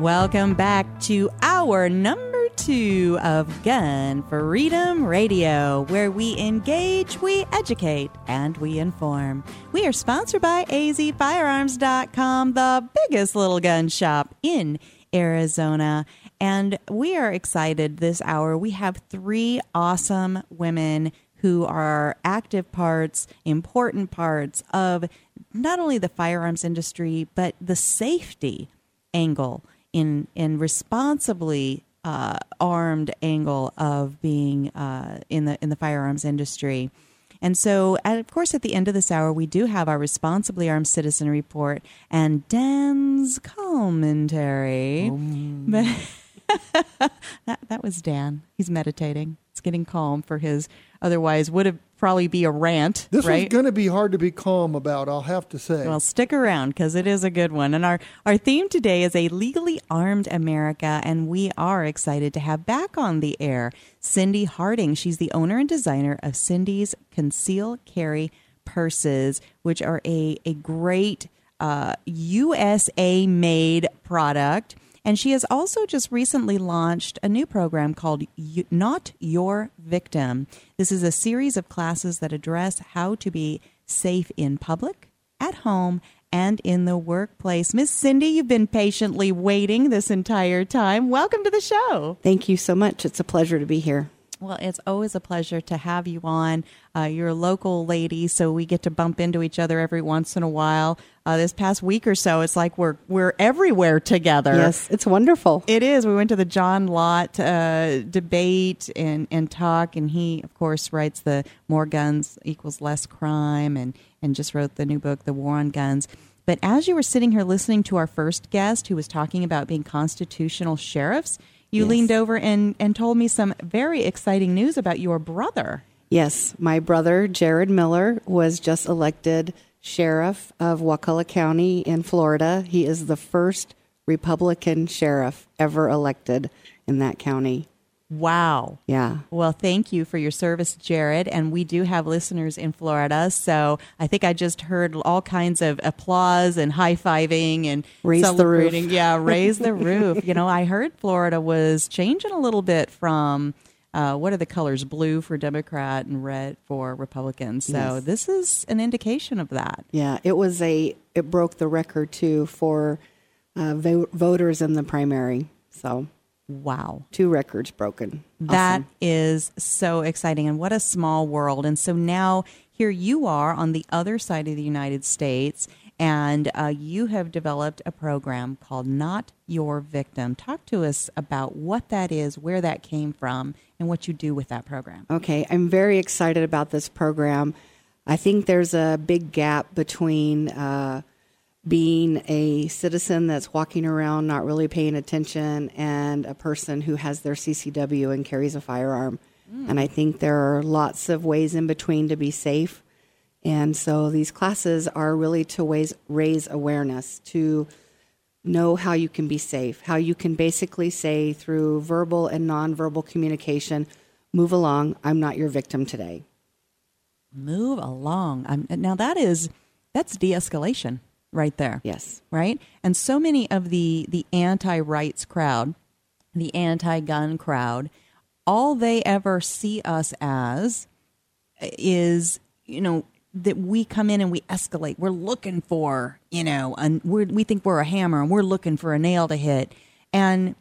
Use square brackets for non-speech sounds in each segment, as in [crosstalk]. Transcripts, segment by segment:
Welcome back to our number two of Gun Freedom Radio, where we engage, we educate, and we inform. We are sponsored by azfirearms.com, the biggest little gun shop in Arizona. And we are excited this hour. We have three awesome women who are active parts, important parts of not only the firearms industry, but the safety angle in, in responsibly uh, armed angle of being uh, in the in the firearms industry. And so, and of course, at the end of this hour, we do have our responsibly armed citizen report and Dan's commentary. Um. [laughs] that that was Dan. He's meditating. It's getting calm for his otherwise would have probably be a rant. This right? is going to be hard to be calm about. I'll have to say. Well, stick around because it is a good one. And our our theme today is a legally armed America, and we are excited to have back on the air Cyndee Harding. She's the owner and designer of Cyndee's Conceal Carry purses, which are a a great uh, USA made product. And she has also just recently launched a new program called Not Your Victim. This is a series of classes that address how to be safe in public, at home, and in the workplace. Miss Cyndee, you've been patiently waiting this entire time. Welcome to the show. Thank you so much. It's a pleasure to be here. Well, it's always a pleasure to have you on. Uh, you're a local lady, so we get to bump into each other every once in a while. Uh, this past week or so, it's like we're we're everywhere together. Yes, it's wonderful. It is. We went to the John Lott uh, debate and and talk, and he, of course, writes the "More Guns Equals Less Crime" and and just wrote the new book, "The War on Guns." But as you were sitting here listening to our first guest, who was talking about being constitutional sheriffs you yes. leaned over and, and told me some very exciting news about your brother. Yes, my brother, Jared Miller, was just elected sheriff of Wakulla County in Florida. He is the first Republican sheriff ever elected in that county. Wow. Yeah. Well, thank you for your service, Jared. And we do have listeners in Florida. So I think I just heard all kinds of applause and high fiving and raise the roof. Yeah, raise the [laughs] roof. You know, I heard Florida was changing a little bit from uh, what are the colors? Blue for Democrat and red for Republicans. So yes. this is an indication of that. Yeah, it was a, it broke the record too for uh, vo- voters in the primary. So Wow. Two records broken. That awesome. is so exciting. And what a small world. And so now here you are on the other side of the United States, and uh, you have developed a program called Not Your Victim. Talk to us about what that is, where that came from, and what you do with that program. Okay. I'm very excited about this program. I think there's a big gap between. Uh, being a citizen that's walking around not really paying attention and a person who has their CCW and carries a firearm. Mm. And I think there are lots of ways in between to be safe. And so these classes are really to ways, raise awareness, to know how you can be safe, how you can basically say through verbal and nonverbal communication, move along, I'm not your victim today. Move along. I'm, now that is, that's de escalation right there. Yes. Right? And so many of the the anti-rights crowd, the anti-gun crowd, all they ever see us as is, you know, that we come in and we escalate. We're looking for, you know, and we we think we're a hammer and we're looking for a nail to hit. And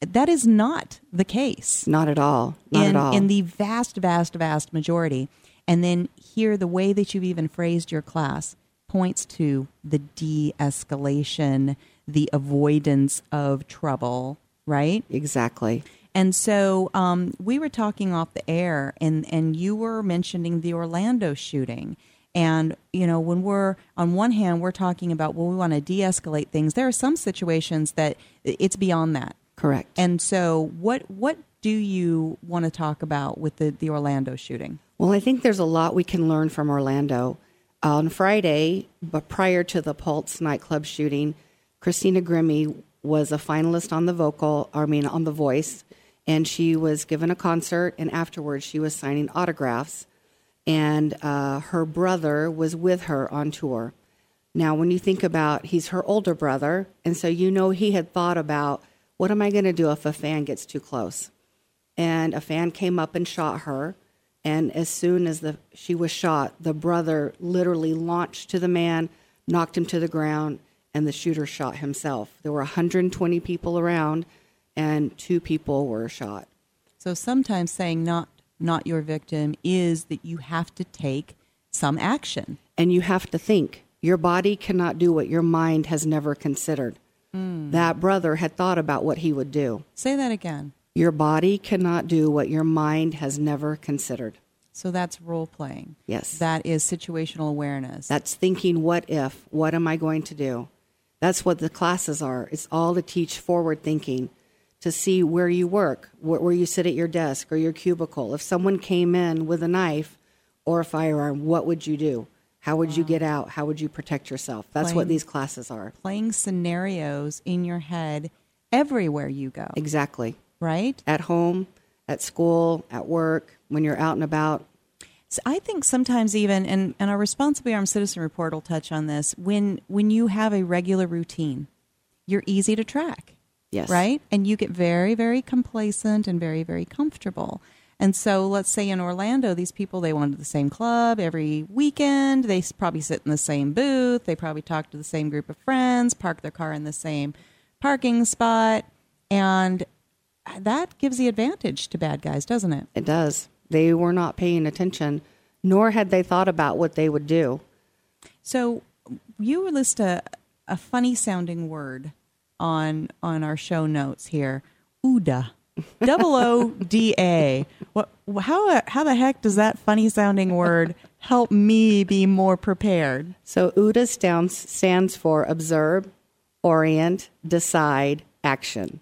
that is not the case. Not at all. Not in, at all. In the vast, vast, vast majority. And then here, the way that you've even phrased your class points to the de escalation, the avoidance of trouble, right? Exactly. And so um, we were talking off the air, and, and you were mentioning the Orlando shooting. And, you know, when we're on one hand, we're talking about, well, we want to de escalate things. There are some situations that it's beyond that. Correct. And so, what, what do you want to talk about with the, the Orlando shooting? Well, I think there's a lot we can learn from Orlando. On Friday, but prior to the Pulse nightclub shooting, Christina Grimmie was a finalist on the vocal, I mean, on the voice, and she was given a concert, and afterwards she was signing autographs, and uh, her brother was with her on tour. Now, when you think about, he's her older brother, and so you know he had thought about, what am I going to do if a fan gets too close? And a fan came up and shot her, and as soon as the she was shot, the brother literally launched to the man, knocked him to the ground, and the shooter shot himself. There were 120 people around, and two people were shot. So sometimes saying not not your victim is that you have to take some action. And you have to think. Your body cannot do what your mind has never considered. Mm. That brother had thought about what he would do. Say that again. Your body cannot do what your mind has never considered. So that's role playing. Yes. That is situational awareness. That's thinking, what if? What am I going to do? That's what the classes are. It's all to teach forward thinking, to see where you work, where you sit at your desk or your cubicle. If someone came in with a knife or a firearm, what would you do? How would wow. you get out? How would you protect yourself? That's playing, what these classes are. Playing scenarios in your head everywhere you go. Exactly. Right? At home, at school, at work, when you're out and about. So I think sometimes even, and, and our responsibly armed citizen report will touch on this, when when you have a regular routine, you're easy to track. Yes. Right? And you get very, very complacent and very, very comfortable. And so let's say in Orlando, these people, they went to the same club every weekend. They probably sit in the same booth. They probably talk to the same group of friends, park their car in the same parking spot. And that gives the advantage to bad guys, doesn't it? It does. They were not paying attention, nor had they thought about what they would do. So you list a, a funny sounding word on on our show notes here. OODA. [laughs] Double O D A. What? How? How the heck does that funny sounding word [laughs] help me be more prepared? So OODA stands stands for observe, orient, decide, action.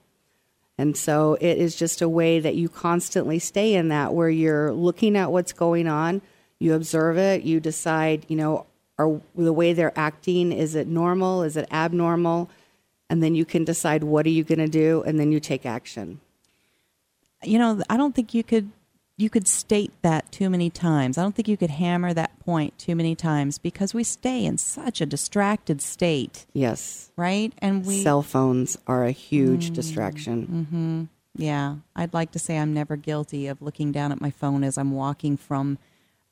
And so it is just a way that you constantly stay in that where you're looking at what's going on, you observe it, you decide, you know, are the way they're acting, is it normal, is it abnormal? And then you can decide what are you going to do and then you take action. You know, I don't think you could you could state that too many times. I don't think you could hammer that point too many times because we stay in such a distracted state. Yes. Right? And we cell phones are a huge mm, distraction. Mm-hmm. Yeah. I'd like to say I'm never guilty of looking down at my phone as I'm walking from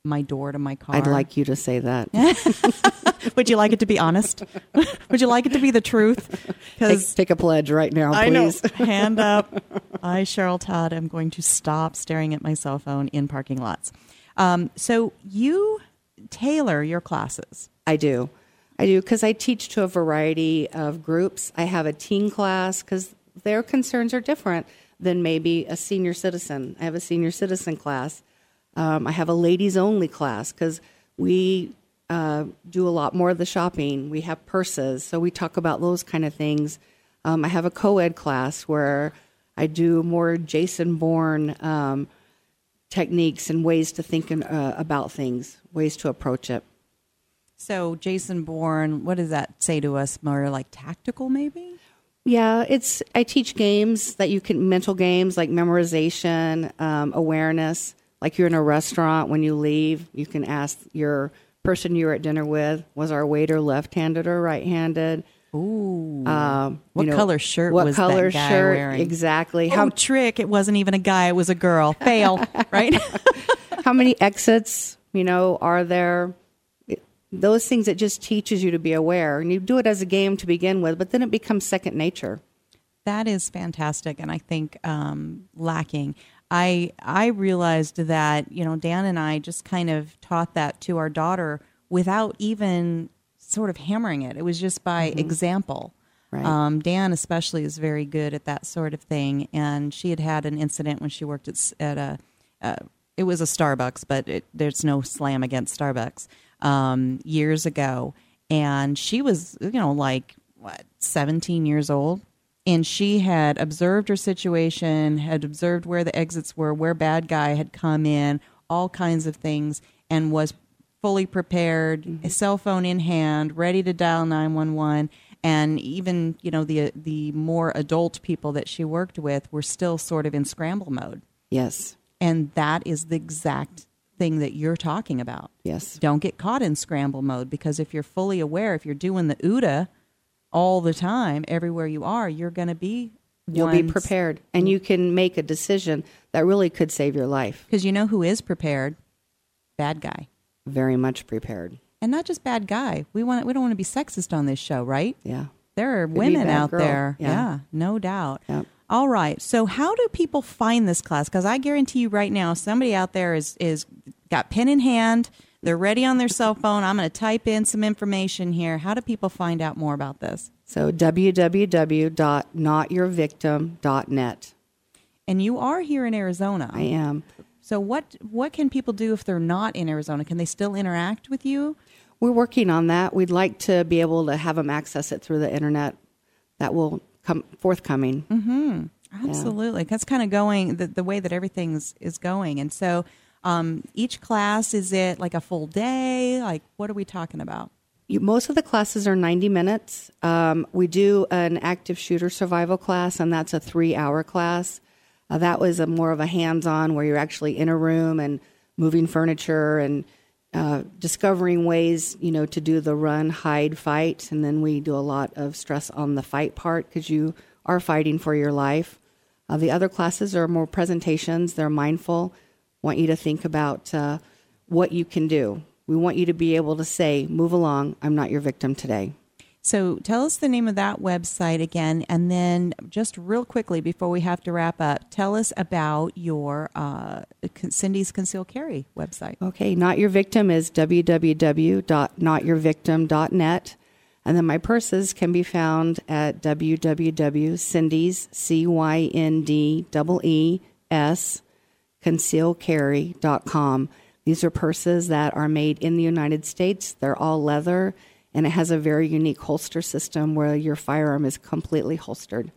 my door to my car. I'd like you to say that. [laughs] Would you like it to be honest? [laughs] Would you like it to be the truth? Take, take, a pledge right now, please. I know. [laughs] Hand up. I, Cheryl Todd, am going to stop staring at my cell phone in parking lots. Um, so you tailor your classes. I do. I do because I teach to a variety of groups. I have a teen class because their concerns are different than maybe a senior citizen. I have a senior citizen class. Um, I have a ladies only class because we uh, do a lot more of the shopping. We have purses, so we talk about those kind of things. Um, I have a co ed class where I do more Jason Bourne um, techniques and ways to think in, uh, about things, ways to approach it. So, Jason Bourne, what does that say to us? More like tactical, maybe? Yeah, it's. I teach games that you can mental games like memorization, um, awareness. Like you're in a restaurant when you leave, you can ask your person you were at dinner with was our waiter left-handed or right-handed. Ooh. Um, what know, color shirt what was color that guy shirt wearing? Exactly. Oh, How trick! It wasn't even a guy; it was a girl. Fail. [laughs] right? [laughs] How many exits? You know, are there? those things it just teaches you to be aware, and you do it as a game to begin with, but then it becomes second nature. That is fantastic, and I think um, lacking. I I realized that you know Dan and I just kind of taught that to our daughter without even sort of hammering it. It was just by mm-hmm. example. Right. Um, Dan especially is very good at that sort of thing, and she had had an incident when she worked at at a. Uh, it was a Starbucks, but it, there's no slam against Starbucks. um, years ago, and she was, you know, like what, 17 years old, and she had observed her situation, had observed where the exits were, where bad guy had come in, all kinds of things, and was fully prepared, mm-hmm. a cell phone in hand, ready to dial 911 and even you know the the more adult people that she worked with were still sort of in scramble mode. Yes. And that is the exact thing that you're talking about. Yes. Don't get caught in scramble mode because if you're fully aware, if you're doing the OODA all the time, everywhere you are, you're going to be. You'll be prepared and you can make a decision that really could save your life. Because you know who is prepared? Bad guy. Very much prepared. And not just bad guy. We want we don't want to be sexist on this show, right? Yeah. There are Could women out girl. there. Yeah. yeah, no doubt. All right. So how do people find this class? Because I guarantee you right now, somebody out there is is got pen in hand. They're ready on their cell phone. I'm going to type in some information here. How do people find out more about this? So www.notyourvictim.net. And you are here in Arizona. I am. So what what can people do if they're not in Arizona? Can they still interact with you? We're working on that. We'd like to be able to have them access it through the internet. That will come forthcoming. Mm-hmm. Absolutely. Yeah. That's kind of going the, the way that everything's is going. And so um, each class is it like a full day? Like what are we talking about? You, most of the classes are 90 minutes. Um, we do an active shooter survival class, and that's a three hour class. Uh, that was a more of a hands on where you're actually in a room and moving furniture and uh, discovering ways, you know, to do the run, hide, fight. And then we do a lot of stress on the fight part because you are fighting for your life. Uh, the other classes are more presentations, they're mindful, want you to think about uh, what you can do. We want you to be able to say, move along, I'm not your victim today. So tell us the name of that website again, and then just real quickly before we have to wrap up, tell us about your uh, Cyndee's Conceal Carry website. Okay, Not Your Victim is www.notyourvictim.net. And then my purses can be found at www.cindy's, C-Y-N-D-E-E-S, concealcarry.com. These are purses that are made in the United States. They're all leather and it has a very unique holster system where your firearm is completely holstered.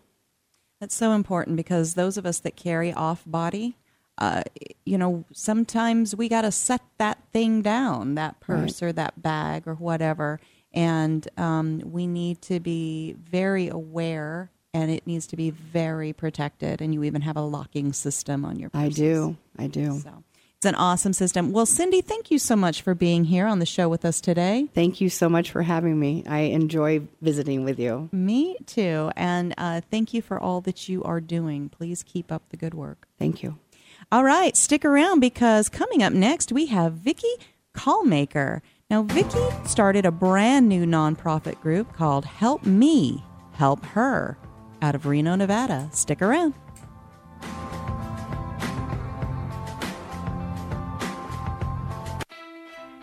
That's so important because those of us that carry off body, uh, you know, sometimes we got to set that thing down, that purse right. or that bag or whatever, and um, we need to be very aware and it needs to be very protected. And you even have a locking system on your. Purses. I do. I do. So. It's an awesome system. Well, Cyndee, thank you so much for being here on the show with us today. Thank you so much for having me. I enjoy visiting with you. Me too. And uh, thank you for all that you are doing. Please keep up the good work. Thank you. All right, stick around because coming up next, we have Vicki Callmaker. Now, Vicki started a brand new nonprofit group called Help Me, Help Her out of Reno, Nevada. Stick around.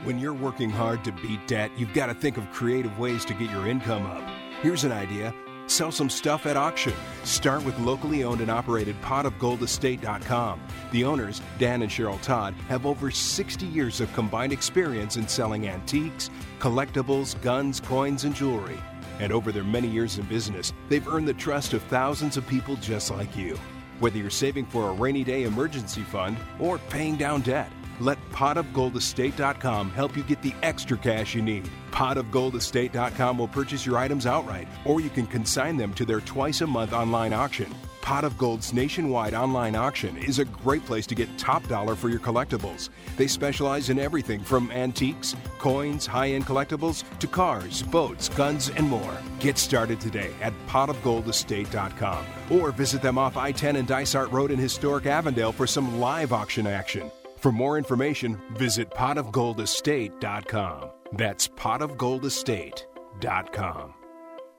When you're working hard to beat debt, you've got to think of creative ways to get your income up. Here's an idea sell some stuff at auction. Start with locally owned and operated potofgoldestate.com. The owners, Dan and Cheryl Todd, have over 60 years of combined experience in selling antiques, collectibles, guns, coins, and jewelry. And over their many years in business, they've earned the trust of thousands of people just like you. Whether you're saving for a rainy day emergency fund or paying down debt, let potofgoldestate.com help you get the extra cash you need. Potofgoldestate.com will purchase your items outright, or you can consign them to their twice a month online auction. Pot of Gold's nationwide online auction is a great place to get top dollar for your collectibles. They specialize in everything from antiques, coins, high end collectibles, to cars, boats, guns, and more. Get started today at potofgoldestate.com or visit them off I 10 and Dysart Road in historic Avondale for some live auction action. For more information, visit potofgoldestate.com. That's potofgoldestate.com.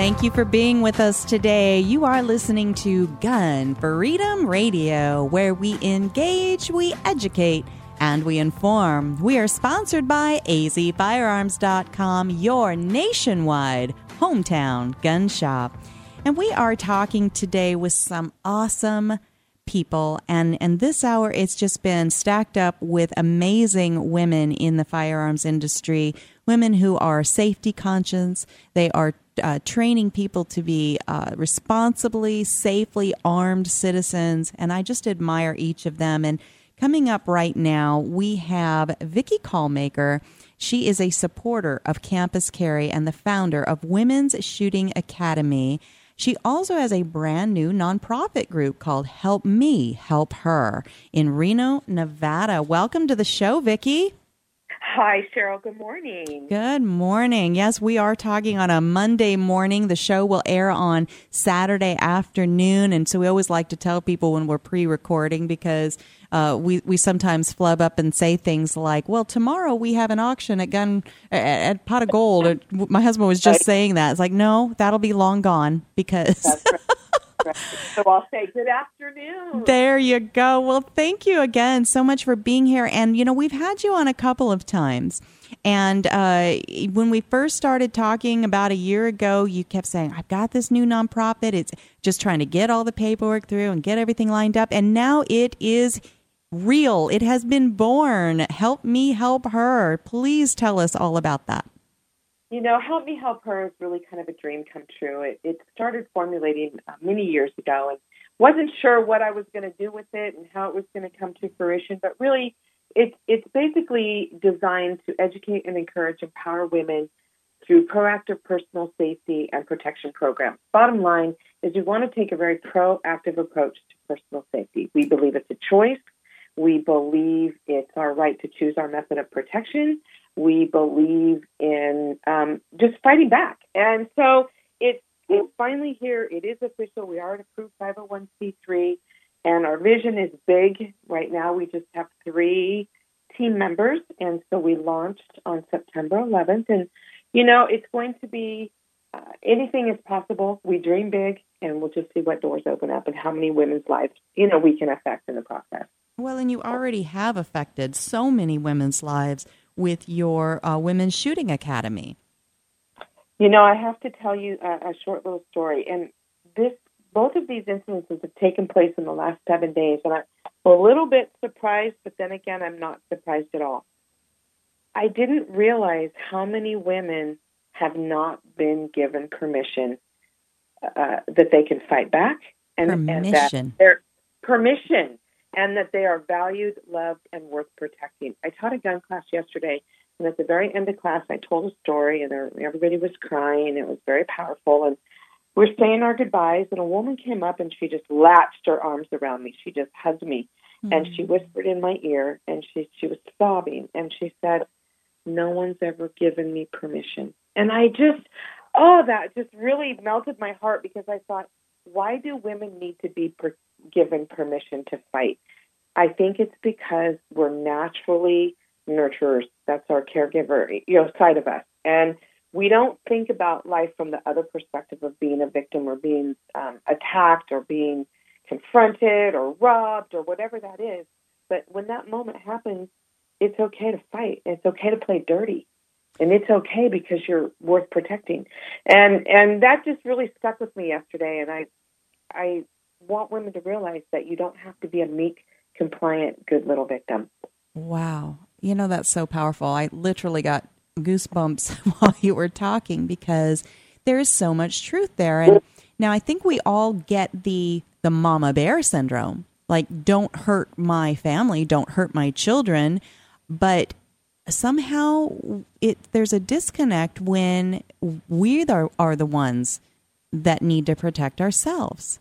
Thank you for being with us today. You are listening to Gun Freedom Radio, where we engage, we educate, and we inform. We are sponsored by azfirearms.com, your nationwide hometown gun shop. And we are talking today with some awesome people and and this hour it's just been stacked up with amazing women in the firearms industry women who are safety conscious they are uh, training people to be uh, responsibly, safely armed citizens, and I just admire each of them. And coming up right now, we have Vicki Callmaker. She is a supporter of Campus Carry and the founder of Women's Shooting Academy. She also has a brand new nonprofit group called Help Me, Help Her in Reno, Nevada. Welcome to the show, Vicki. Hi, Cheryl. Good morning. Good morning. Yes, we are talking on a Monday morning. The show will air on Saturday afternoon. And so we always like to tell people when we're pre recording because uh, we, we sometimes flub up and say things like, well, tomorrow we have an auction at Gun at, at Pot of Gold. My husband was just right. saying that. It's like, no, that'll be long gone because. So I'll say good afternoon. There you go. Well, thank you again so much for being here. And, you know, we've had you on a couple of times. And uh, when we first started talking about a year ago, you kept saying, I've got this new nonprofit. It's just trying to get all the paperwork through and get everything lined up. And now it is real. It has been born. Help me help her. Please tell us all about that. You know, Help Me Help Her is really kind of a dream come true. It, it started formulating uh, many years ago and wasn't sure what I was going to do with it and how it was going to come to fruition, but really it's it's basically designed to educate and encourage empower women through proactive personal safety and protection programs. Bottom line is we want to take a very proactive approach to personal safety. We believe it's a choice. We believe it's our right to choose our method of protection we believe in um, just fighting back. And so it's, it's finally here. It is official. We are an approved 501c3, and our vision is big. Right now, we just have three team members, and so we launched on September 11th. And, you know, it's going to be uh, anything is possible. We dream big, and we'll just see what doors open up and how many women's lives, you know, we can affect in the process. Well, and you already have affected so many women's lives with your uh, Women's Shooting Academy. You know, I have to tell you a, a short little story, and this both of these incidences have taken place in the last seven days, and I'm a little bit surprised, but then again, I'm not surprised at all. I didn't realize how many women have not been given permission uh, that they can fight back and, permission. and that their permission and that they are valued, loved, and worth protecting. I taught a gun class yesterday, and at the very end of class, I told a story, and everybody was crying. It was very powerful, and we're saying our goodbyes, and a woman came up and she just latched her arms around me. She just hugged me, mm-hmm. and she whispered in my ear, and she she was sobbing, and she said, "No one's ever given me permission." And I just, oh, that just really melted my heart because I thought, why do women need to be given permission to fight? I think it's because we're naturally nurturers. That's our caregiver, you know, side of us, and we don't think about life from the other perspective of being a victim or being um, attacked or being confronted or robbed or whatever that is. But when that moment happens, it's okay to fight. It's okay to play dirty. and it's okay because you're worth protecting. And and that just really stuck with me yesterday. And I I want women to realize that you don't have to be a meek, compliant, good little victim. Wow. You know, that's so powerful. I literally got goosebumps [laughs] while you were talking because there is so much truth there. And now I think we all get the the mama bear syndrome. Like don't hurt my family, don't hurt my children, but somehow it there's a disconnect when we are, are the ones that need to protect ourselves.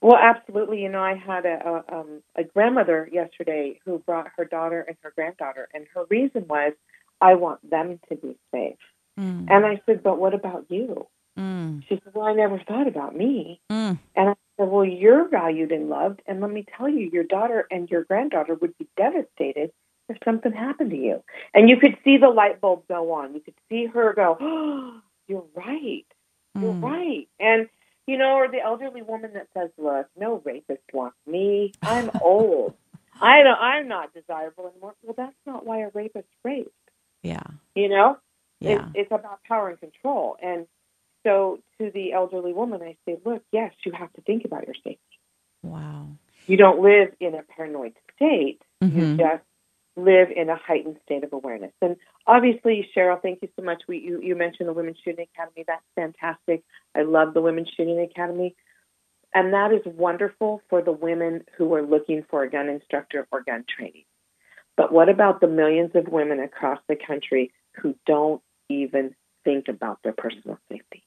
Well, absolutely. You know, I had a, a, um, a grandmother yesterday who brought her daughter and her granddaughter, and her reason was, I want them to be safe. Mm. And I said, but what about you? Mm. She said, well, I never thought about me. Mm. And I said, well, you're valued and loved. And let me tell you, your daughter and your granddaughter would be devastated if something happened to you. And you could see the light bulb go on. You could see her go, oh, you're right. You're mm. right. And you know, or the elderly woman that says, "Look, no rapist wants me. I'm old. [laughs] I don't. I'm not desirable anymore." Well, that's not why a rapist raped. Yeah. You know. Yeah. It's, it's about power and control. And so, to the elderly woman, I say, "Look, yes, you have to think about your safety. Wow. You don't live in a paranoid state. Mm-hmm. You just live in a heightened state of awareness. And obviously, Cheryl, thank you so much. We, you, you mentioned the Women's Shooting Academy. That's fantastic. I love the Women's Shooting Academy. And that is wonderful for the women who are looking for a gun instructor or gun training. But what about the millions of women across the country who don't even think about their personal safety?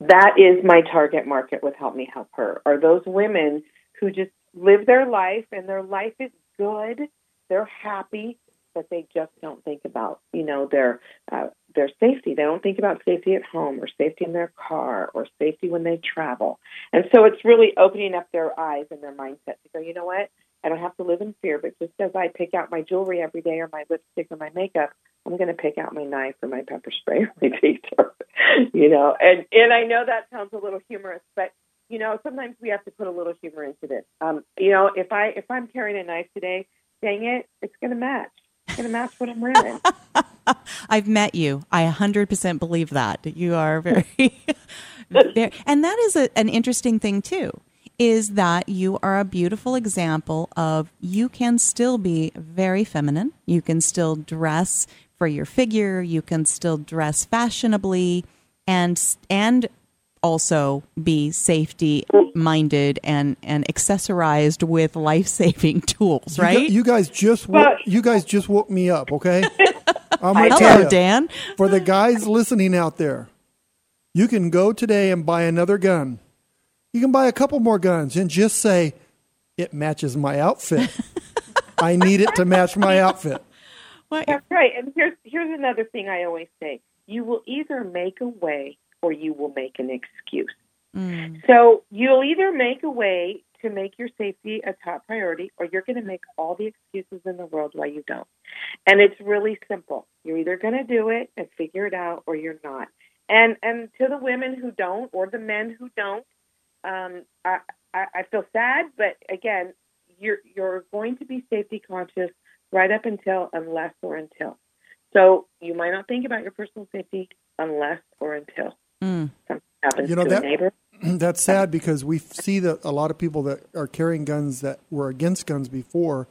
That is my target market with Help Me Help Her. Are those women who just live their life and their life is good they're happy, but they just don't think about you know their uh, their safety. They don't think about safety at home or safety in their car or safety when they travel. And so it's really opening up their eyes and their mindset to go, you know what? I don't have to live in fear, but just as I pick out my jewelry every day or my lipstick or my makeup, I'm going to pick out my knife or my pepper spray or my [laughs] taser. you know, and and I know that sounds a little humorous, but you know, sometimes we have to put a little humor into this. Um, you know, if I if I'm carrying a knife today, dang it, it's going to match. To match what I'm wearing. [laughs] I've met you. I 100% believe that. You are very, [laughs] very and that is a, an interesting thing too is that you are a beautiful example of you can still be very feminine. You can still dress for your figure, you can still dress fashionably and and also be safety minded and and accessorized with life saving [laughs] tools, right? You, you, guys just woke, you guys just woke me up, okay? [laughs] I'm gonna Hello, Dan. For the guys listening out there, you can go today and buy another gun. You can buy a couple more guns and just say it matches my outfit. [laughs] I need it to match my outfit. That's right. And here's here's another thing I always say: you will either make a way or you will make an excuse. Mm. So you'll either make a way to make your safety a top priority or you're going to make all the excuses in the world why you don't. And it's really simple. You're either going to do it and figure it out or you're not. And and to the women who don't or the men who don't, um, I, I, I feel sad, but again, you're you're going to be safety conscious right up until unless or until. So you might not think about your personal safety unless or until. Mm. Something happens you know, to that, a neighbor. [clears throat] That's sad because we see that a lot of people that are carrying guns that were against guns before,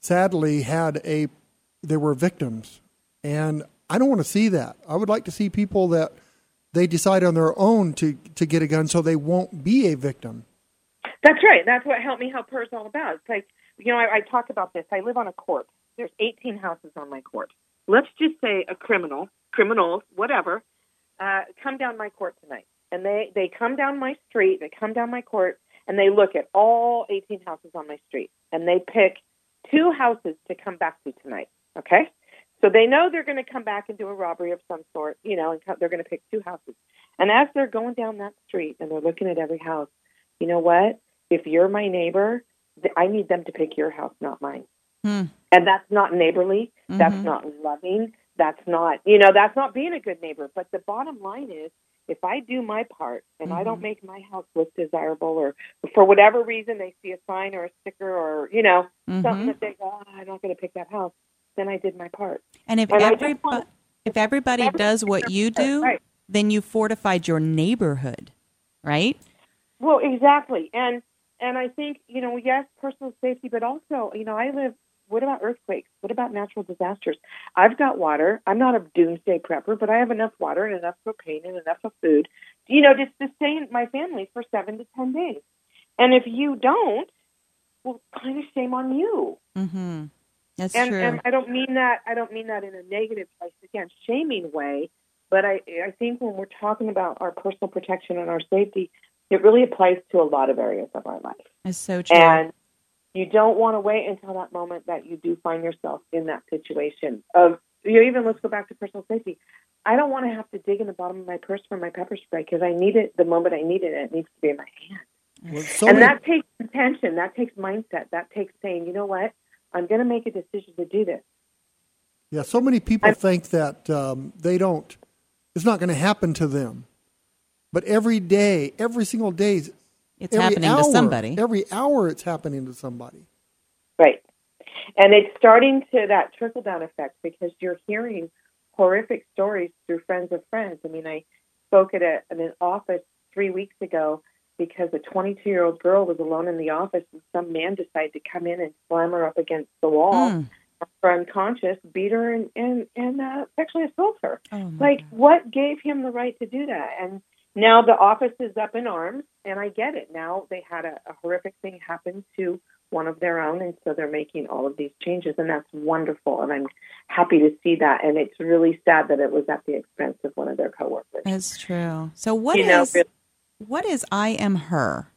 sadly had a they were victims, and I don't want to see that. I would like to see people that they decide on their own to to get a gun so they won't be a victim. That's right. That's what Help Me Help Her is all about. It's like you know, I, I talk about this. I live on a court. There's 18 houses on my court. Let's just say a criminal, criminals, whatever, uh, come down my court tonight. And they, they come down my street, they come down my court, and they look at all 18 houses on my street. And they pick two houses to come back to tonight. Okay? So they know they're going to come back and do a robbery of some sort, you know, and they're going to pick two houses. And as they're going down that street and they're looking at every house, you know what? If you're my neighbor, I need them to pick your house, not mine. Hmm. And that's not neighborly. Mm-hmm. That's not loving that's not you know that's not being a good neighbor but the bottom line is if i do my part and mm-hmm. i don't mm-hmm. make my house look desirable or for whatever reason they see a sign or a sticker or you know mm-hmm. something that they go oh, i'm not going to pick that house then i did my part and if and everybody If everybody does what you do, Right. then you fortified your neighborhood, right? Well, exactly, and and I think you know, yes, personal safety, but also, you know, I live. What about earthquakes? What about natural disasters? I've got water. I'm not a doomsday prepper, but I have enough water and enough propane and enough of food, you know, to sustain my family for seven to ten days. And if you don't, well, kind of shame on you. Mm-hmm. That's and, true. and I don't mean that. I don't mean that in a negative, like again, shaming way. But I, I think when we're talking about our personal protection and our safety, it really applies to a lot of areas of our life. it's so true. And you don't want to wait until that moment that you do find yourself in that situation of you know, even let's go back to personal safety. I don't want to have to dig in the bottom of my purse for my pepper spray because I need it the moment I need it. and It needs to be in my hand. Well, so and many- that takes attention. That takes mindset. That takes saying, you know what, I'm going to make a decision to do this. Yeah, so many people I'm- think that um, they don't, it's not going to happen to them. But every day, every single day, it's every happening hour, to somebody. Every hour, it's happening to somebody. Right. And it's starting to that trickle down effect because you're hearing horrific stories through friends of friends. I mean, I spoke at, a, at an office three weeks ago because a 22 year old girl was alone in the office and some man decided to come in and slam her up against the wall, Mm. knock her unconscious, beat her, and, and, and uh, sexually assault her. Oh, Like, God. what gave him the right to do that? And now the office is up in arms, and I get it. Now they had a, a horrific thing happen to one of their own, and so they're making all of these changes, and that's wonderful. And I'm happy to see that. And it's really sad that it was at the expense of one of their coworkers. That's true. So what You is know, what is I am her?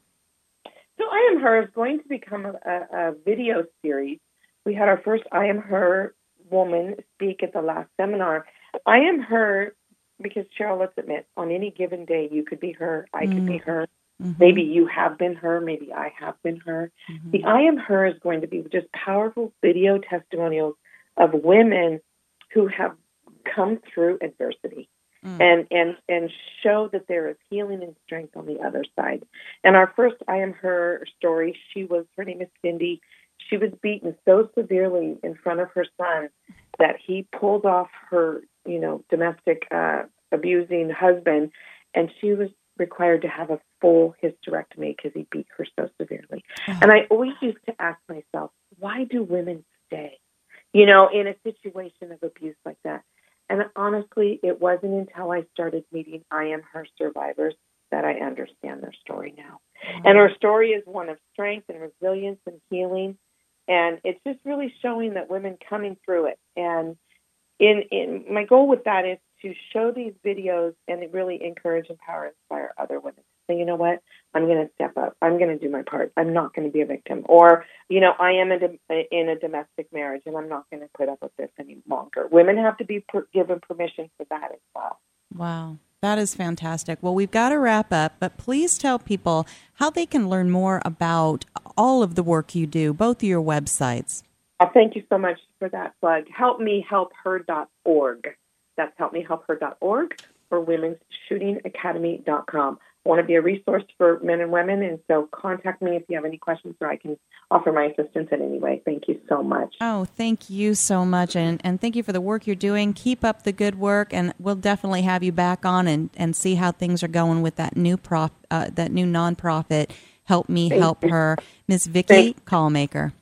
So I Am Her is going to become a, a, a video series. We had our first I Am Her woman speak at the last seminar. I Am Her because Cheryl, let's admit, on any given day you could be her, I could be her. Mhm. Maybe you have been her, maybe I have been her. Mhm. The I Am Her is going to be just powerful video testimonials of women who have come through adversity Mm. and and and show that there is healing and strength on the other side. And our first I am her story, she was her name is Cindy. She was beaten so severely in front of her son that he pulled off her, you know, domestic uh, abusing husband, and she was required to have a full hysterectomy because he beat her so severely. And I always used to ask myself, why do women stay? You know, in a situation of abuse like that. And honestly, it wasn't until I started meeting I Am Her survivors that I understand their story now. And her story is one of strength and resilience and healing. And it's just really showing that women coming through it. And in, in my goal with that is to show these videos and really encourage, empower, inspire other women to say, you know what, I'm going to step up. I'm going to do my part. I'm not going to be a victim. Or, you know, I am in a, in a domestic marriage and I'm not going to put up with this any longer. Women have to be per- given permission for that as well. Wow. That is fantastic. Well, we've got to wrap up, but please tell people how they can learn more about all of the work you do, both of your websites. Uh, thank you so much for that plug. Helpmehelpher.org. That's helpmehelpher.org or women'sshootingacademy.com. I want to be a resource for men and women, and so contact me if you have any questions or I can offer my assistance in any way. Thank you so much. Oh, thank you so much, and, and thank you for the work you're doing. Keep up the good work, and we'll definitely have you back on and, and see how things are going with that new prof, uh, that new nonprofit. Help me Thank help you. her, Miss Vicki Callmaker.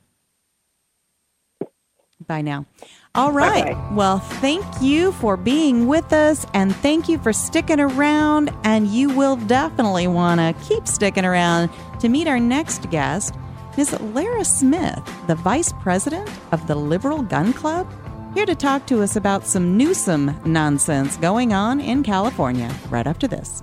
Bye now. All right. Bye-bye. Well, thank you for being with us and thank you for sticking around. And you will definitely want to keep sticking around to meet our next guest, Ms. Lara Smith, the Vice President of the Liberal Gun Club, here to talk to us about some Newsom nonsense going on in California right after this.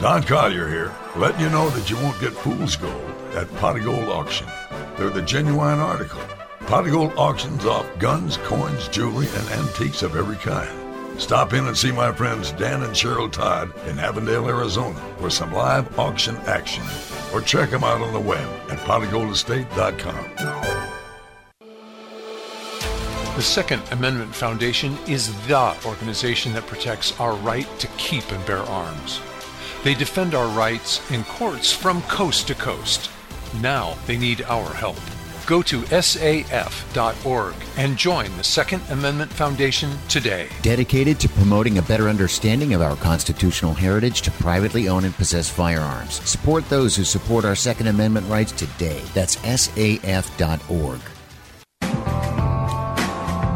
Don Collier here, letting you know that you won't get fool's gold at Pot Gold Auction. They're the genuine article. Pot Gold auctions off guns, coins, jewelry, and antiques of every kind. Stop in and see my friends Dan and Cheryl Todd in Avondale, Arizona for some live auction action. Or check them out on the web at potofgoldestate.com. The Second Amendment Foundation is the organization that protects our right to keep and bear arms. They defend our rights in courts from coast to coast. Now they need our help. Go to saf.org and join the Second Amendment Foundation today. Dedicated to promoting a better understanding of our constitutional heritage to privately own and possess firearms. Support those who support our Second Amendment rights today. That's saf.org.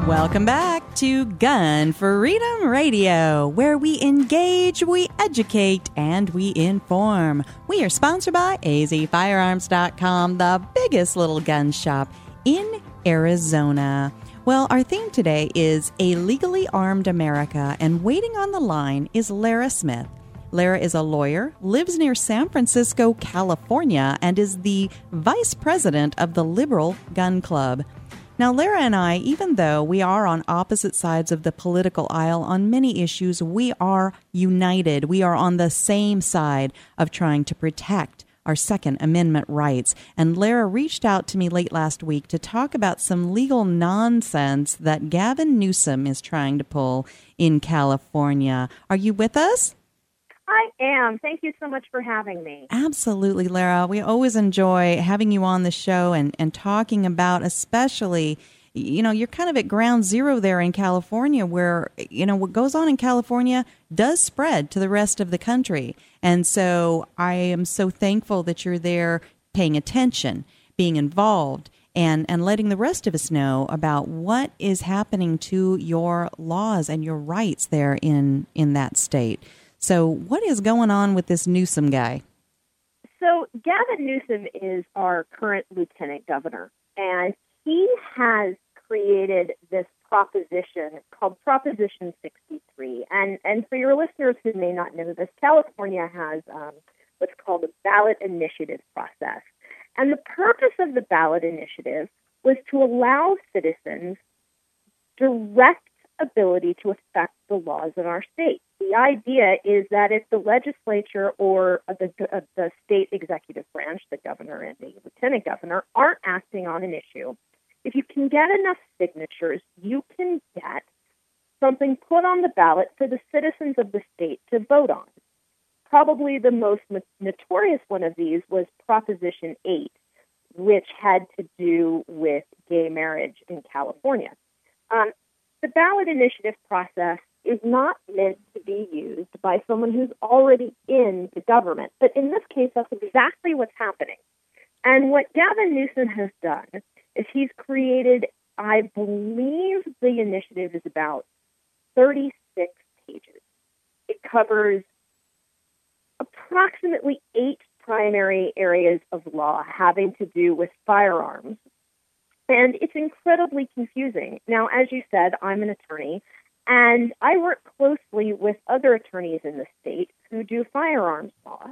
Welcome back to Gun Freedom Radio, where we engage, we educate, and we inform. We are sponsored by azfirearms.com, the biggest little gun shop in Arizona. Well, our theme today is A Legally Armed America, and waiting on the line is Lara Smith. Lara is a lawyer, lives near San Francisco, California, and is the vice president of the Liberal Gun Club. Now, Lara and I, even though we are on opposite sides of the political aisle on many issues, we are united. We are on the same side of trying to protect our Second Amendment rights. And Lara reached out to me late last week to talk about some legal nonsense that Gavin Newsom is trying to pull in California. Are you with us? I am. Thank you so much for having me. Absolutely, Lara. We always enjoy having you on the show and, and talking about, especially, you know, you're kind of at ground zero there in California where, you know, what goes on in California does spread to the rest of the country. And so I am so thankful that you're there paying attention, being involved. And, and letting the rest of us know about what is happening to your laws and your rights there in, in that state. So, what is going on with this Newsom guy? So, Gavin Newsom is our current lieutenant governor, and he has created this proposition called Proposition 63. And, and for your listeners who may not know this, California has um, what's called a ballot initiative process. And the purpose of the ballot initiative was to allow citizens direct ability to affect the laws in our state. The idea is that if the legislature or the, uh, the state executive branch, the governor and the lieutenant governor, aren't acting on an issue, if you can get enough signatures, you can get something put on the ballot for the citizens of the state to vote on. Probably the most notorious one of these was Proposition 8, which had to do with gay marriage in California. Um, the ballot initiative process is not meant to be used by someone who's already in the government. But in this case, that's exactly what's happening. And what Gavin Newsom has done is he's created, I believe the initiative is about 36 pages. It covers approximately eight primary areas of law having to do with firearms and it's incredibly confusing. Now, as you said, I'm an attorney, and I work closely with other attorneys in the state who do firearms law,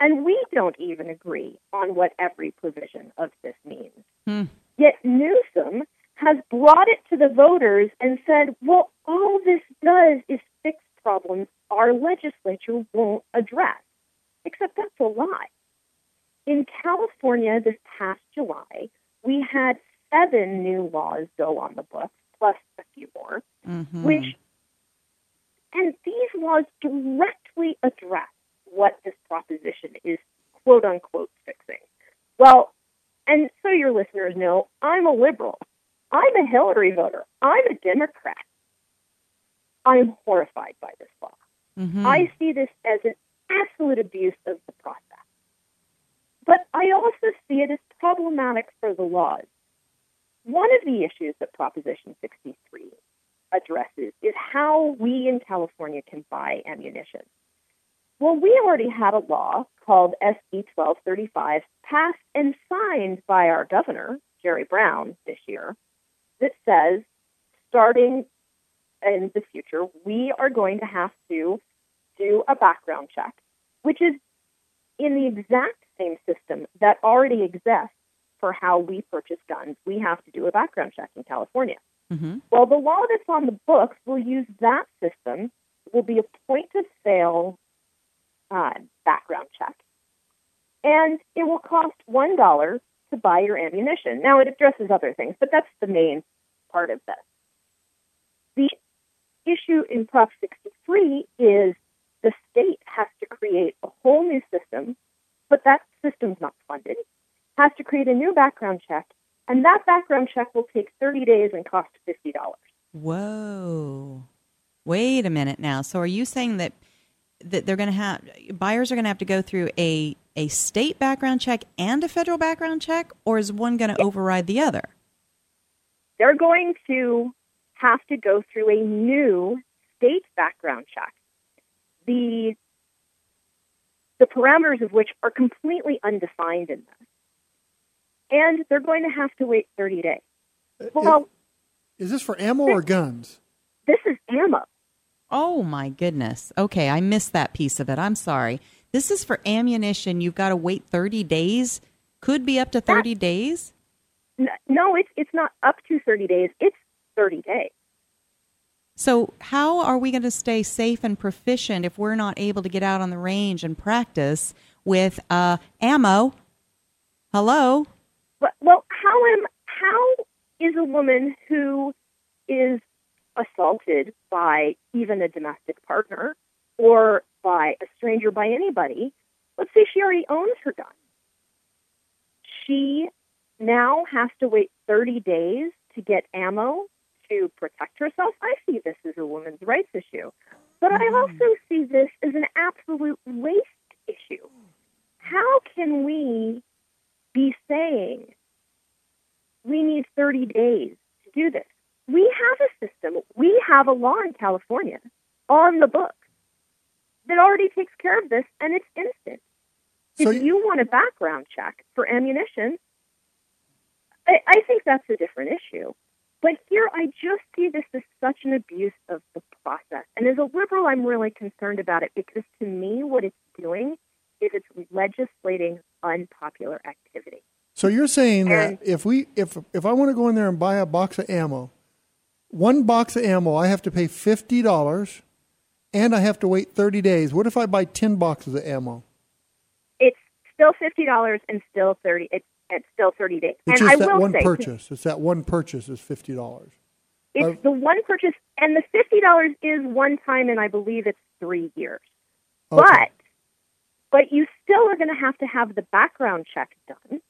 and we don't even agree on what every provision of this means. Hmm. Yet Newsom has brought it to the voters and said, well, all this does is fix problems our legislature won't address. Except that's a lie. In California this past July, we had seven new laws go on the books, plus a few more, mm-hmm. which, and these laws directly address what this proposition is quote unquote fixing. Well, and so your listeners know, I'm a liberal. I'm a Hillary voter. I'm a Democrat. I'm horrified by this law. Mm-hmm. I see this as an absolute abuse of the process. But I also see it as problematic for the laws. One of the issues that Proposition 63 addresses is how we in California can buy ammunition. Well, we already had a law called SB 1235 passed and signed by our governor, Jerry Brown, this year that says starting in the future, we are going to have to do a background check, which is in the exact same system that already exists for how we purchase guns. We have to do a background check in California. Mm-hmm. Well, the law that's on the books will use that system, will be a point of sale uh, background check. And it will cost $1 to buy your ammunition. Now, it addresses other things, but that's the main part of this. The issue in Prop 63 is the state has to create a whole new system, but that system's not funded, has to create a new background check, and that background check will take 30 days and cost $50. Whoa. Wait a minute now. So are you saying that that they're going to have buyers are going to have to go through a a state background check and a federal background check or is one going to override the other? They're going to have to go through a new state background check. The the parameters of which are completely undefined in this. And they're going to have to wait 30 days. Well, is this for ammo this, or guns? This is ammo. Oh my goodness. Okay, I missed that piece of it. I'm sorry. This is for ammunition. You've got to wait 30 days. Could be up to 30 that, days. No, it's it's not up to 30 days. It's 30 days. So, how are we going to stay safe and proficient if we're not able to get out on the range and practice with uh, ammo? Hello. Well, how am how is a woman who is assaulted by even a domestic partner or by a stranger, by anybody, let's say she already owns her gun. She now has to wait 30 days to get ammo to protect herself. I see this as a women's rights issue. But I also see this as an absolute waste issue. How can we be saying we need 30 days to do this? we have a system, we have a law in California on the books that already takes care of this, and it's instant. So if you want a background check for ammunition, I, I think that's a different issue. But here, I just see this as such an abuse of the process. And as a liberal, I'm really concerned about it because to me, what it's doing is it's legislating unpopular activity. So you're saying and, that if we if if I want to go in there and buy a box of ammo, one box of ammo, I have to pay fifty dollars, and I have to wait thirty days. What if I buy ten boxes of ammo? It's still fifty dollars and still thirty. It's, it's still thirty days. It's and just I that one say, purchase. It's that one purchase is fifty dollars. It's uh, the one purchase, and the fifty dollars is one time, and I believe it's three years. Okay. But but you still are going to have to have the background check done,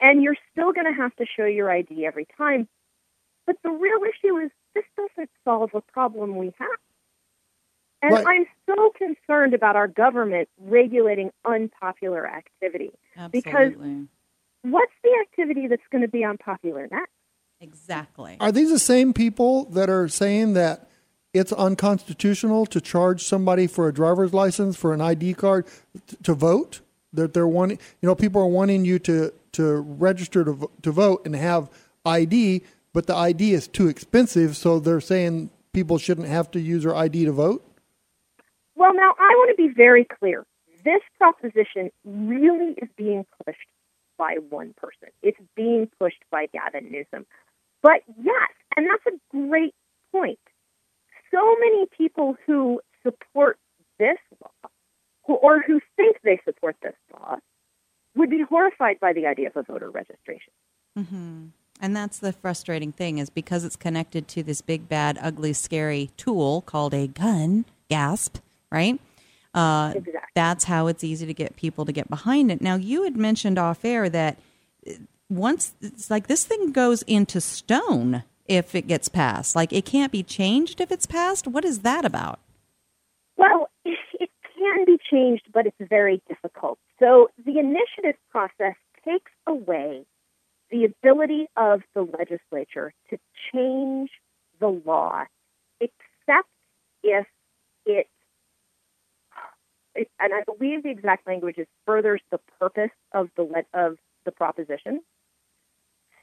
and you're still going to have to show your ID every time. But the real issue is this doesn't solve a problem we have. And right. I'm so concerned about our government regulating unpopular activity. Absolutely. Because what's the activity that's going to be unpopular next? Exactly. Are these the same people that are saying that it's unconstitutional to charge somebody for a driver's license for an ID card t- to vote? That they're wanting, you know, people are wanting you to to register to to vote and have ID, but the ID is too expensive, so they're saying people shouldn't have to use their ID to vote? Well, now I want to be very clear. This proposition really is being pushed by one person. It's being pushed by Gavin Newsom. But yes, and that's a great point. So many people who support this law, who, or who think they support this law, would be horrified by the idea of a voter registration. Mm-hmm. And that's the frustrating thing is because it's connected to this big, bad, ugly, scary tool called a gun, gasp, right? Uh, exactly. That's how it's easy to get people to get behind it. Now, you had mentioned off air that uh, once it's like this thing goes into stone if it gets passed. Like it can't be changed if it's passed. What is that about? Well, [laughs] it can be changed, but it's very difficult. So the initiative process takes away the ability of the legislature to change the law, except if it, and I believe the exact language is furthers the purpose of the of the proposition.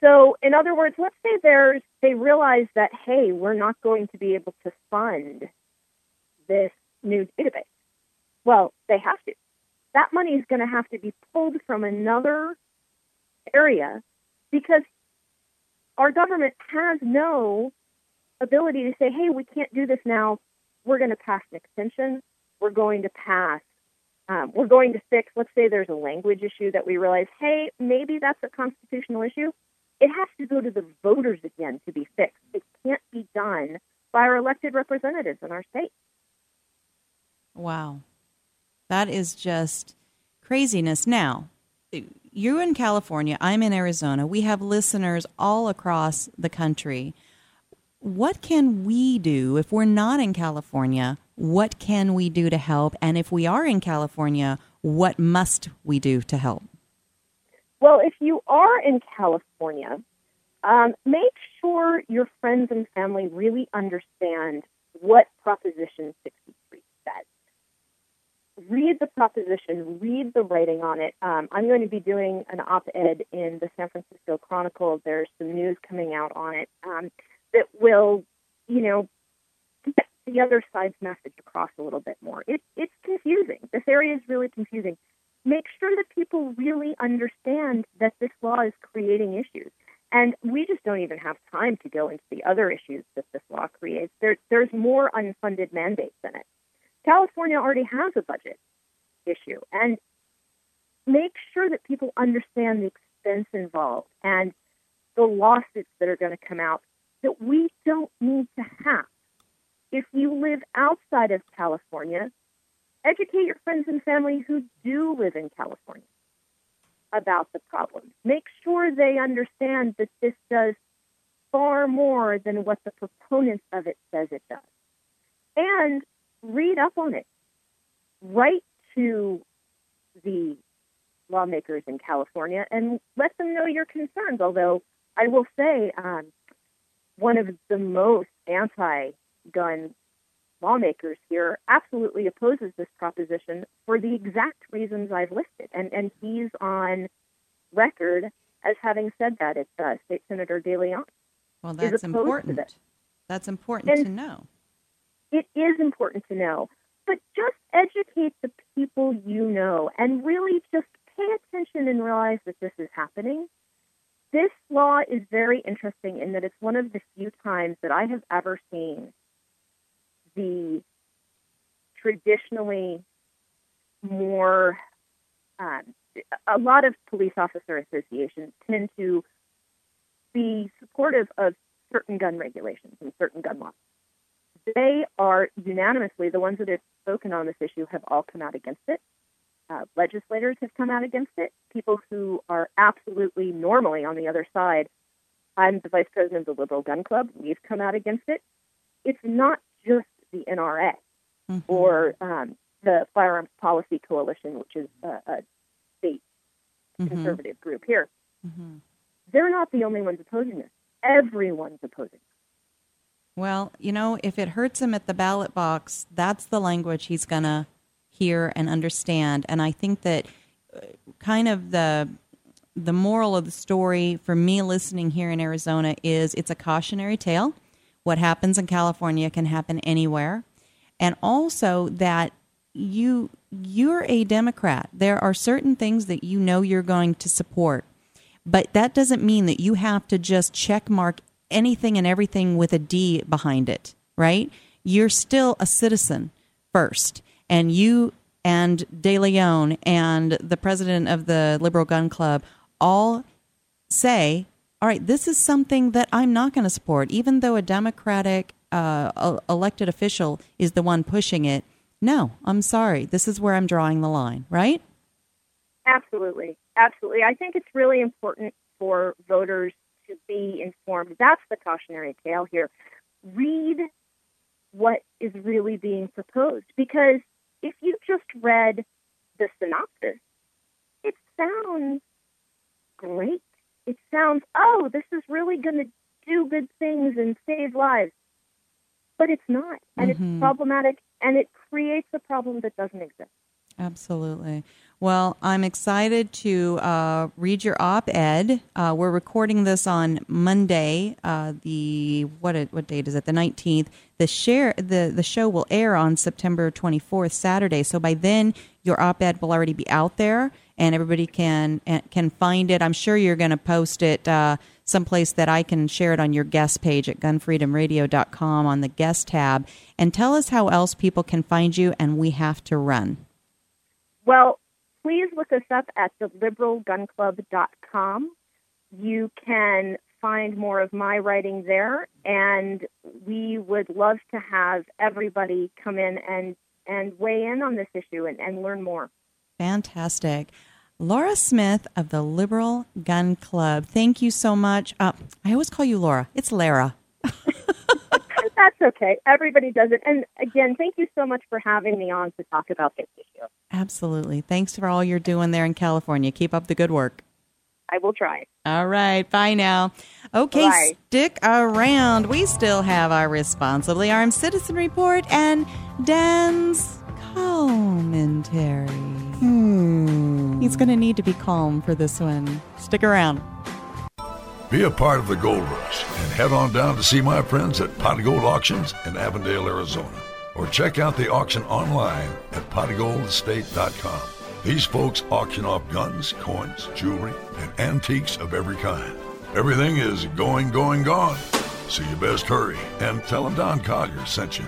So, in other words, let's say there's they realize that hey, we're not going to be able to fund this new database. Well, they have to. That money is going to have to be pulled from another area because our government has no ability to say, hey, we can't do this now. We're going to pass an extension. We're going to pass, um, we're going to fix, let's say there's a language issue that we realize, hey, maybe that's a constitutional issue. It has to go to the voters again to be fixed. It can't be done by our elected representatives in our state. Wow. That is just craziness. Now, you're in California, I'm in Arizona. We have listeners all across the country. What can we do if we're not in California? What can we do to help? And if we are in California, what must we do to help? Well, if you are in California, um, make sure your friends and family really understand what Proposition 63 says read the proposition, read the writing on it. Um, I'm going to be doing an op ed in the San Francisco Chronicle. There's some news coming out on it um, that will, you know, get the other side's message across a little bit more. It, it's confusing. This area is really confusing. Make sure that people really understand that this law is creating issues. And we just don't even have time to go into the other issues that this law creates. There, there's more unfunded mandates in it. California already has a budget issue. And make sure that people understand the expense involved and the lawsuits that are going to come out that we don't need to have. If you live outside of California, educate your friends and family who do live in California about the problem. Make sure they understand that this does far more than what the proponents of it says it does. And read up on it. Write to the lawmakers in California and let them know your concerns. Although I will say, um, one of the most anti gun lawmakers here absolutely opposes this proposition for the exact reasons I've listed. And, and he's on record as having said that. It's uh, State Senator De Leon. Well, that's important. That's important and, to know it is important to know. But just educate the people you know and really just pay attention and realize that this is happening. This law is very interesting in that it's one of the few times that I have ever seen the traditionally more, um, a lot of police officer associations tend to be supportive of certain gun regulations and certain gun laws they are unanimously, the ones that have spoken on this issue have all come out against it. Uh, legislators have come out against it. People who are absolutely normally on the other side. I'm the vice president of the Liberal Gun Club. We've come out against it. It's not just the NRA mm-hmm. or um, the Firearms Policy Coalition, which is a, a state mm-hmm. conservative group here. Mm-hmm. They're not the only ones opposing this. Everyone's opposing well, you know, if it hurts him at the ballot box, that's the language he's going to hear and understand. And I think that uh, kind of the the moral of the story for me listening here in Arizona is it's a cautionary tale. What happens in California can happen anywhere. And also that you you're a Democrat. There are certain things that you know you're going to support. But that doesn't mean that you have to just check mark anything and everything with a D behind it, right? You're still a citizen first. And you and De Leon and the president of the Liberal Gun Club all say, all right, this is something that I'm not going to support, even though a Democratic uh, elected official is the one pushing it. No, I'm sorry. This is where I'm drawing the line, right? Absolutely. Absolutely. I think it's really important for voters to be informed. That's the cautionary tale here. Read what is really being proposed because if you just read the synopsis, it sounds great. Sounds, oh, this is really going to do good things and save lives. But it's not. And Mhm. it's problematic and it creates a problem that doesn't exist. Absolutely. Well, I'm excited to uh, read your op-ed. Uh, we're recording this on Monday. Uh, the what it- what date is it? The 19th. The share the the show will air on September 24th, Saturday. So by then, your op-ed will already be out there, and everybody can eh, can find it. I'm sure you're going to post it uh, someplace that I can share it on your guest page at gunfreedomradio.com on the guest tab. And tell us how else people can find you. And we have to run. Well, please look us up at theliberalgunclub.com. You can find more of my writing there, and we would love to have everybody come in and, and weigh in on this issue and, and learn more. Fantastic. Laura Smith of the Liberal Gun Club. Thank you so much. Uh, I always call you Laura. It's Lara. [laughs] That's okay. Everybody does it. And again, thank you so much for having me on to talk about this issue. Absolutely. Thanks for all you're doing there in California. Keep up the good work. I will try. All right. Bye now. Okay, Bye. stick around. We still have our responsibly armed citizen report and Dan's commentary. He's going to need to be calm for this one. Stick around. Be a part of the gold rush and head on down to see my friends at Pot Gold Auctions in Avondale, Arizona. Or check out the auction online at potofgoldestate.com. These folks auction off guns, coins, jewelry, and antiques of every kind. Everything is going, going, gone. So you best hurry and tell them Don Collier sent you.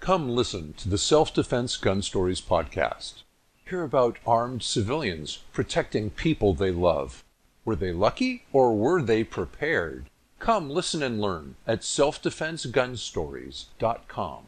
Come listen to the Self Defense Gun Stories podcast. Hear about armed civilians protecting people they love. Were they lucky or were they prepared? Come listen and learn at selfdefensegunstories.com.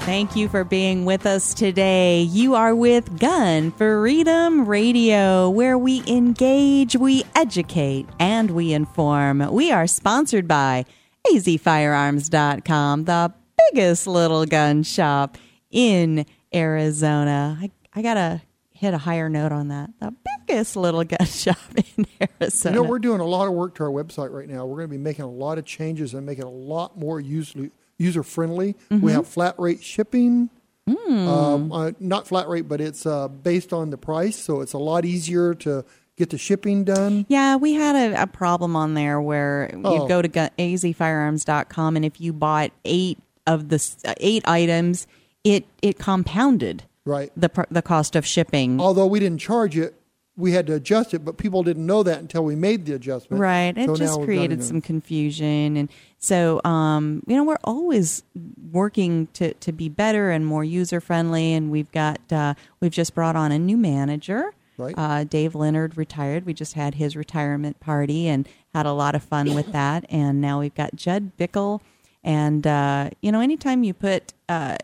Thank you for being with us today. You are with Gun Freedom Radio, where we engage, we educate, and we inform. We are sponsored by azfirearms.com, the biggest little gun shop in Arizona. I, I got to hit a higher note on that. The biggest little gun [laughs] shop in Arizona. You know, we're doing a lot of work to our website right now. We're going to be making a lot of changes and making it a lot more user user friendly. Mhm. We have flat rate shipping. Mm. Um, uh, not flat rate, but it's uh, based on the price, so it's a lot easier to get the shipping done. Yeah, we had a, a problem on there where Oh. you go to azfirearms.com and if you bought eight of the uh, eight items, it it compounded right the pr- the cost of shipping. Although we didn't charge it, we had to adjust it, but people didn't know that until we made the adjustment. Right. It So now just created some confusion. And so, um, you know, we're always working to, to be better and more user friendly. And we've got, uh, we've just brought on a new manager. Right. Uh, Dave Leonard retired. We just had his retirement party and had a lot of fun with [coughs] that. And now we've got Judd Bickle. And, uh, you know, anytime you put uh,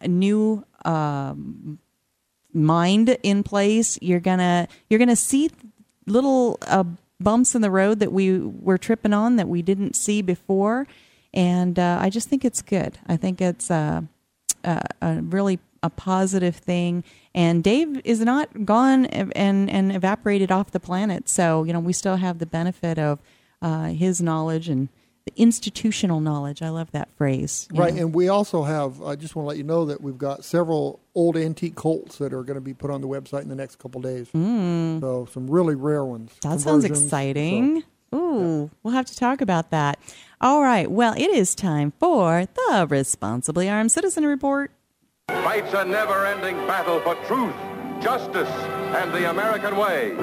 a new um, mind in place, you're gonna you're gonna see little uh, bumps in the road that we were tripping on that we didn't see before, and uh, I just think it's good. I think it's uh, uh, a really a positive thing. And Dave is not gone and and evaporated off the planet, so you know we still have the benefit of uh, his knowledge and the institutional knowledge. I love that phrase. Right, know. and we also have. I just want to let you know that we've got several old antique Colts that are going to be put on the website in the next couple days. Mm. So some really rare ones. That sounds exciting. Ooh, we'll have to talk about that. All right. Well, it is time for the Responsibly Armed Citizen Report. Fights a never ending battle for truth, justice, and the American way.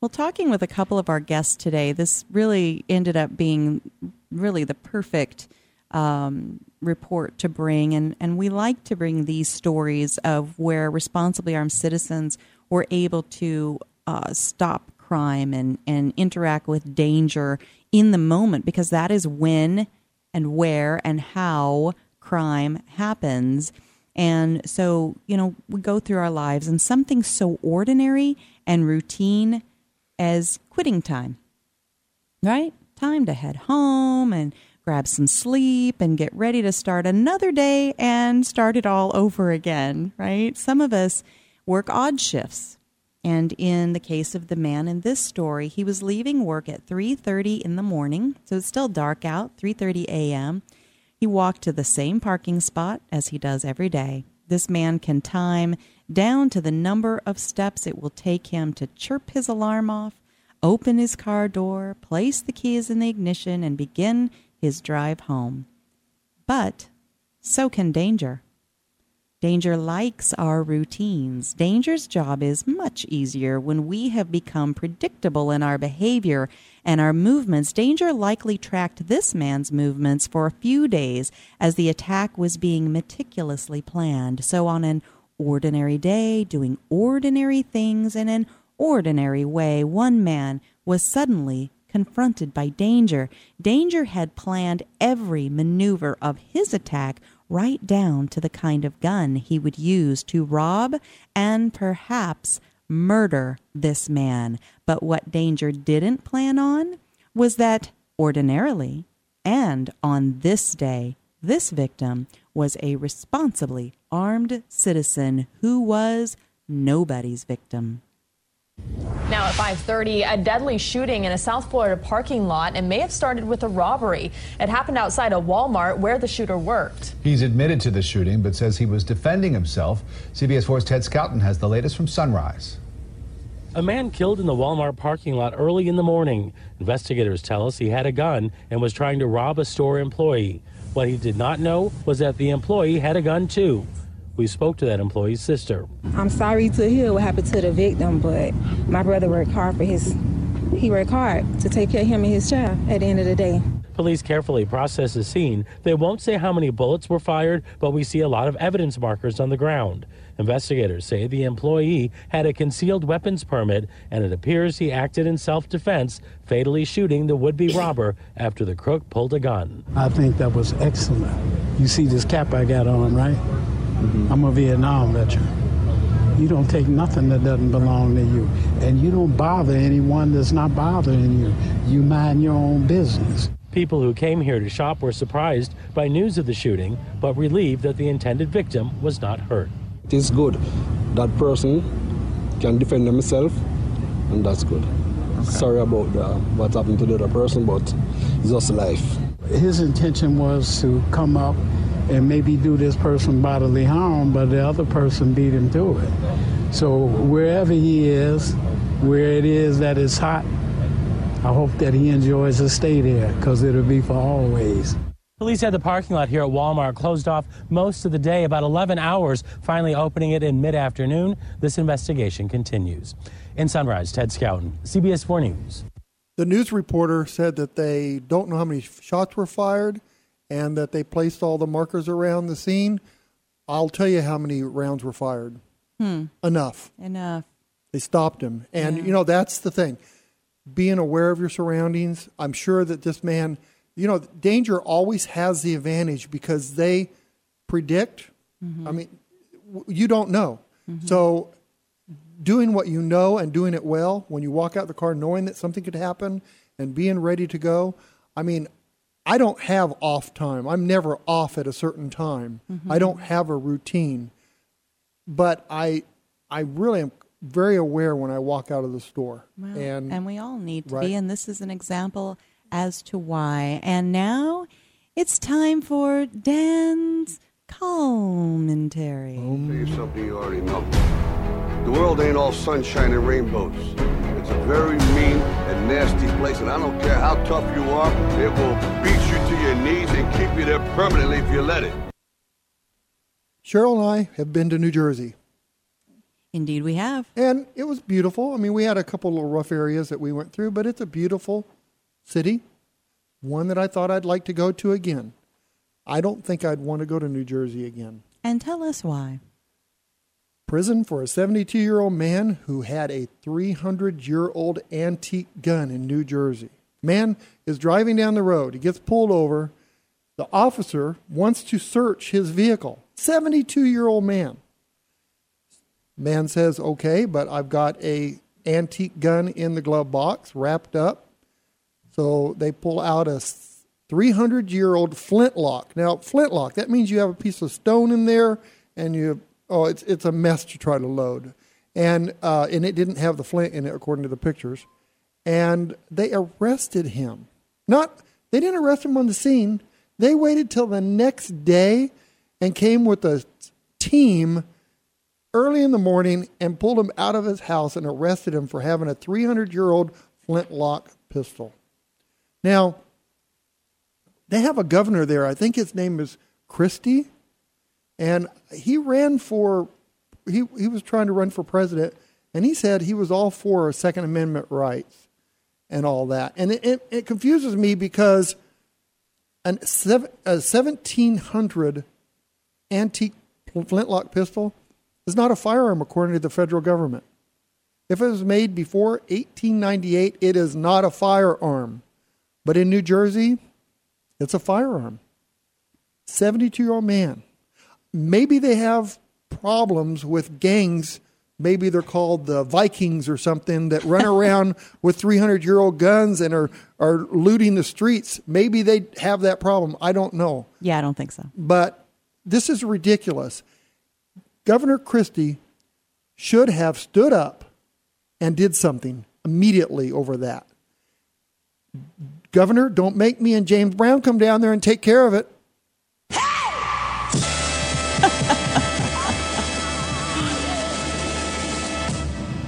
Well, talking with a couple of our guests today, this really ended up being really the perfect um, report to bring. And, and we like to bring these stories of where responsibly armed citizens were able to uh, stop crime and, and interact with danger in the moment because that is when and where and how crime happens. And so, you know, we go through our lives and something so ordinary and routine as quitting time, right? Time to head home and grab some sleep and get ready to start another day and start it all over again, right? Some of us work odd shifts. And in the case of the man in this story, he was leaving work at 3:30 in the morning, so it's still dark out, 3:30 a.m. He walked to the same parking spot as he does every day. This man can time down to the number of steps it will take him to chirp his alarm off, open his car door, place the keys in the ignition, and begin his drive home. But so can danger. Danger likes our routines. Danger's job is much easier when we have become predictable in our behavior and our movements. Danger likely tracked this man's movements for a few days as the attack was being meticulously planned. So, on an ordinary day, doing ordinary things in an ordinary way, one man was suddenly confronted by danger. Danger had planned every maneuver of his attack right down to the kind of gun he would use to rob and perhaps murder this man. But what Danger didn't plan on was that ordinarily and on this day, this victim was a responsibly armed citizen who was nobody's victim. Now at 5:30, a deadly shooting in a South Florida parking lot and may have started with a robbery. It happened outside a Walmart where the shooter worked. He's admitted to the shooting, but says he was defending himself. CBS 4's Ted Scouten has the latest from Sunrise. A man killed in the Walmart parking lot early in the morning. Investigators tell us he had a gun and was trying to rob a store employee. What he did not know was that the employee had a gun too. We spoke to that employee's sister. I'm sorry to hear what happened to the victim, but my brother worked hard for his. He worked hard to take care of him and his child. At the end of the day, Police carefully process the scene. They won't say how many bullets were fired, but we see a lot of evidence markers on the ground. Investigators say the employee had a concealed weapons permit, and it appears he acted in self defense, fatally shooting the would be robber after the crook pulled a gun. I think that was excellent. You see this cap I got on, right? Mm-hmm. I'm a Vietnam veteran. You don't take nothing that doesn't belong to you. And you don't bother anyone that's not bothering you. You mind your own business. People who came here to shop were surprised by news of the shooting, but relieved that the intended victim was not hurt. It is good that person can defend themselves, and that's good. Sorry about the, what happened to the other person, but it's just life. His intention was to come up and maybe do this person bodily harm, but the other person beat him to it. So wherever he is, where it is that is hot, I hope that he enjoys to stay there because it'll be for always. Police had the parking lot here at Walmart closed off most of the day, about 11 hours, finally opening it in mid afternoon. This investigation continues. In Sunrise, Ted Scouten, CBS 4 News. The news reporter said that they don't know how many shots were fired and that they placed all the markers around the scene. I'll tell you how many rounds were fired. Hmm. Enough. Enough. They stopped him. And, Yeah. you know, that's the thing. Being aware of your surroundings. I'm sure that this man, you know, danger always has the advantage because they predict. I mean, you don't know. So, doing what you know and doing it well, when you walk out the car knowing that something could happen and being ready to go, I mean, I don't have off time. I'm never off at a certain time. Mhm. I don't have a routine. But I I really am very aware when I walk out of the store. Well, and and we all need to right. be. And this is an example as to why. And now it's time for Dan's commentary. I'll tell you something you already know. The world ain't all sunshine and rainbows. It's a very mean and nasty place, and I don't care how tough you are, it will beat you to your knees and keep you there permanently if you let it. Cheryl and I have been to New Jersey. Indeed, we have. And it was beautiful. I mean, we had a couple little rough areas that we went through, but it's a beautiful city, one that I thought I'd like to go to again. I don't think I'd want to go to New Jersey again. And tell us why. Prison for a 72 year old man who had a 300 year old antique gun in New Jersey. Man is driving down the road. He gets pulled over. The officer wants to search his vehicle. 72 year old man. Man says, okay, but I've got a antique gun in the glove box wrapped up. So they pull out a 300 year old flintlock. Now, flintlock, that means you have a piece of stone in there and you, oh, it's, it's a mess to try to load. And, uh, and it didn't have the flint in it, according to the pictures. And they arrested him. Not, they didn't arrest him on the scene. They waited till the next day and came with a team early in the morning and pulled him out of his house and arrested him for having a 300 year old flintlock pistol. Now, they have a governor there. I think his name is Christie. And he ran for, he, he was trying to run for president. And he said he was all for Second Amendment rights and all that. And it, it, it confuses me because an, a 1700 antique flintlock pistol is not a firearm according to the federal government. If it was made before 1898, it is not a firearm. But in New Jersey, it's a firearm. 72 year old man. Maybe they have problems with gangs. Maybe they're called the Vikings or something that run [laughs] around with 300 year old guns and are, are looting the streets. Maybe they have that problem. I don't know. Yeah, I don't think so. But this is ridiculous. Governor Christie should have stood up and did something immediately over that. Governor, don't make me and James Brown come down there and take care of it.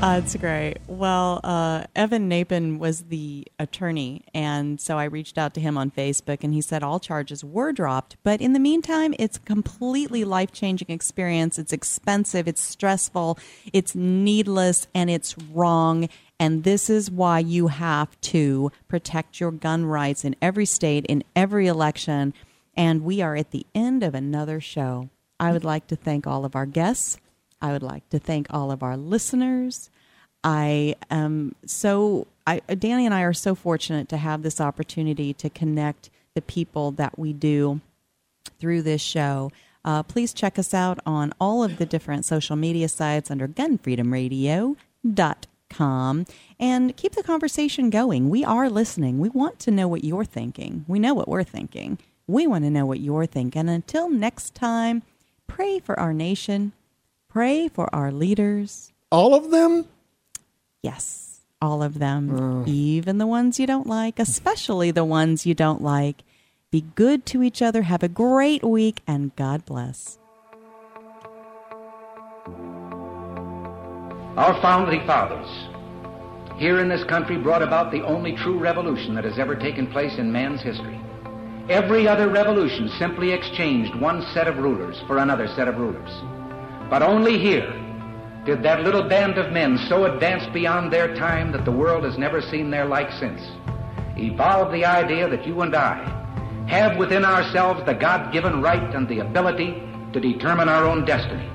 That's great. Well, uh, Evan Nappen was the attorney, and so I reached out to him on Facebook, and he said all charges were dropped. But in the meantime, it's a completely life changing experience. It's expensive, it's stressful, it's needless, and it's wrong. And this is why you have to protect your gun rights in every state, in every election. And we are at the end of another show. I would like to thank all of our guests. I would like to thank all of our listeners. I am so, I, Danny and I are so fortunate to have this opportunity to connect the people that we do through this show. Uh, please check us out on all of the different social media sites under gunfreedomradio.com and keep the conversation going. We are listening. We want to know what you're thinking. We know what we're thinking. We want to know what you're thinking. Until next time, pray for our nation Pray for our leaders. All of them? Yes, all of them. Oh. Even the ones you don't like, especially the ones you don't like. Be good to each other. Have a great week, and God bless. Our founding fathers here in this country brought about the only true revolution that has ever taken place in man's history. Every other revolution simply exchanged one set of rulers for another set of rulers. But only here did that little band of men so advance beyond their time that the world has never seen their like since evolve the idea that you and I have within ourselves the God-given right and the ability to determine our own destiny.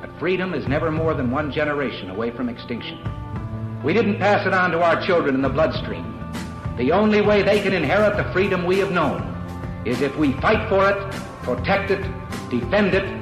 But freedom is never more than one generation away from extinction. We didn't pass it on to our children in the bloodstream. The only way they can inherit the freedom we have known is if we fight for it, protect it, defend it,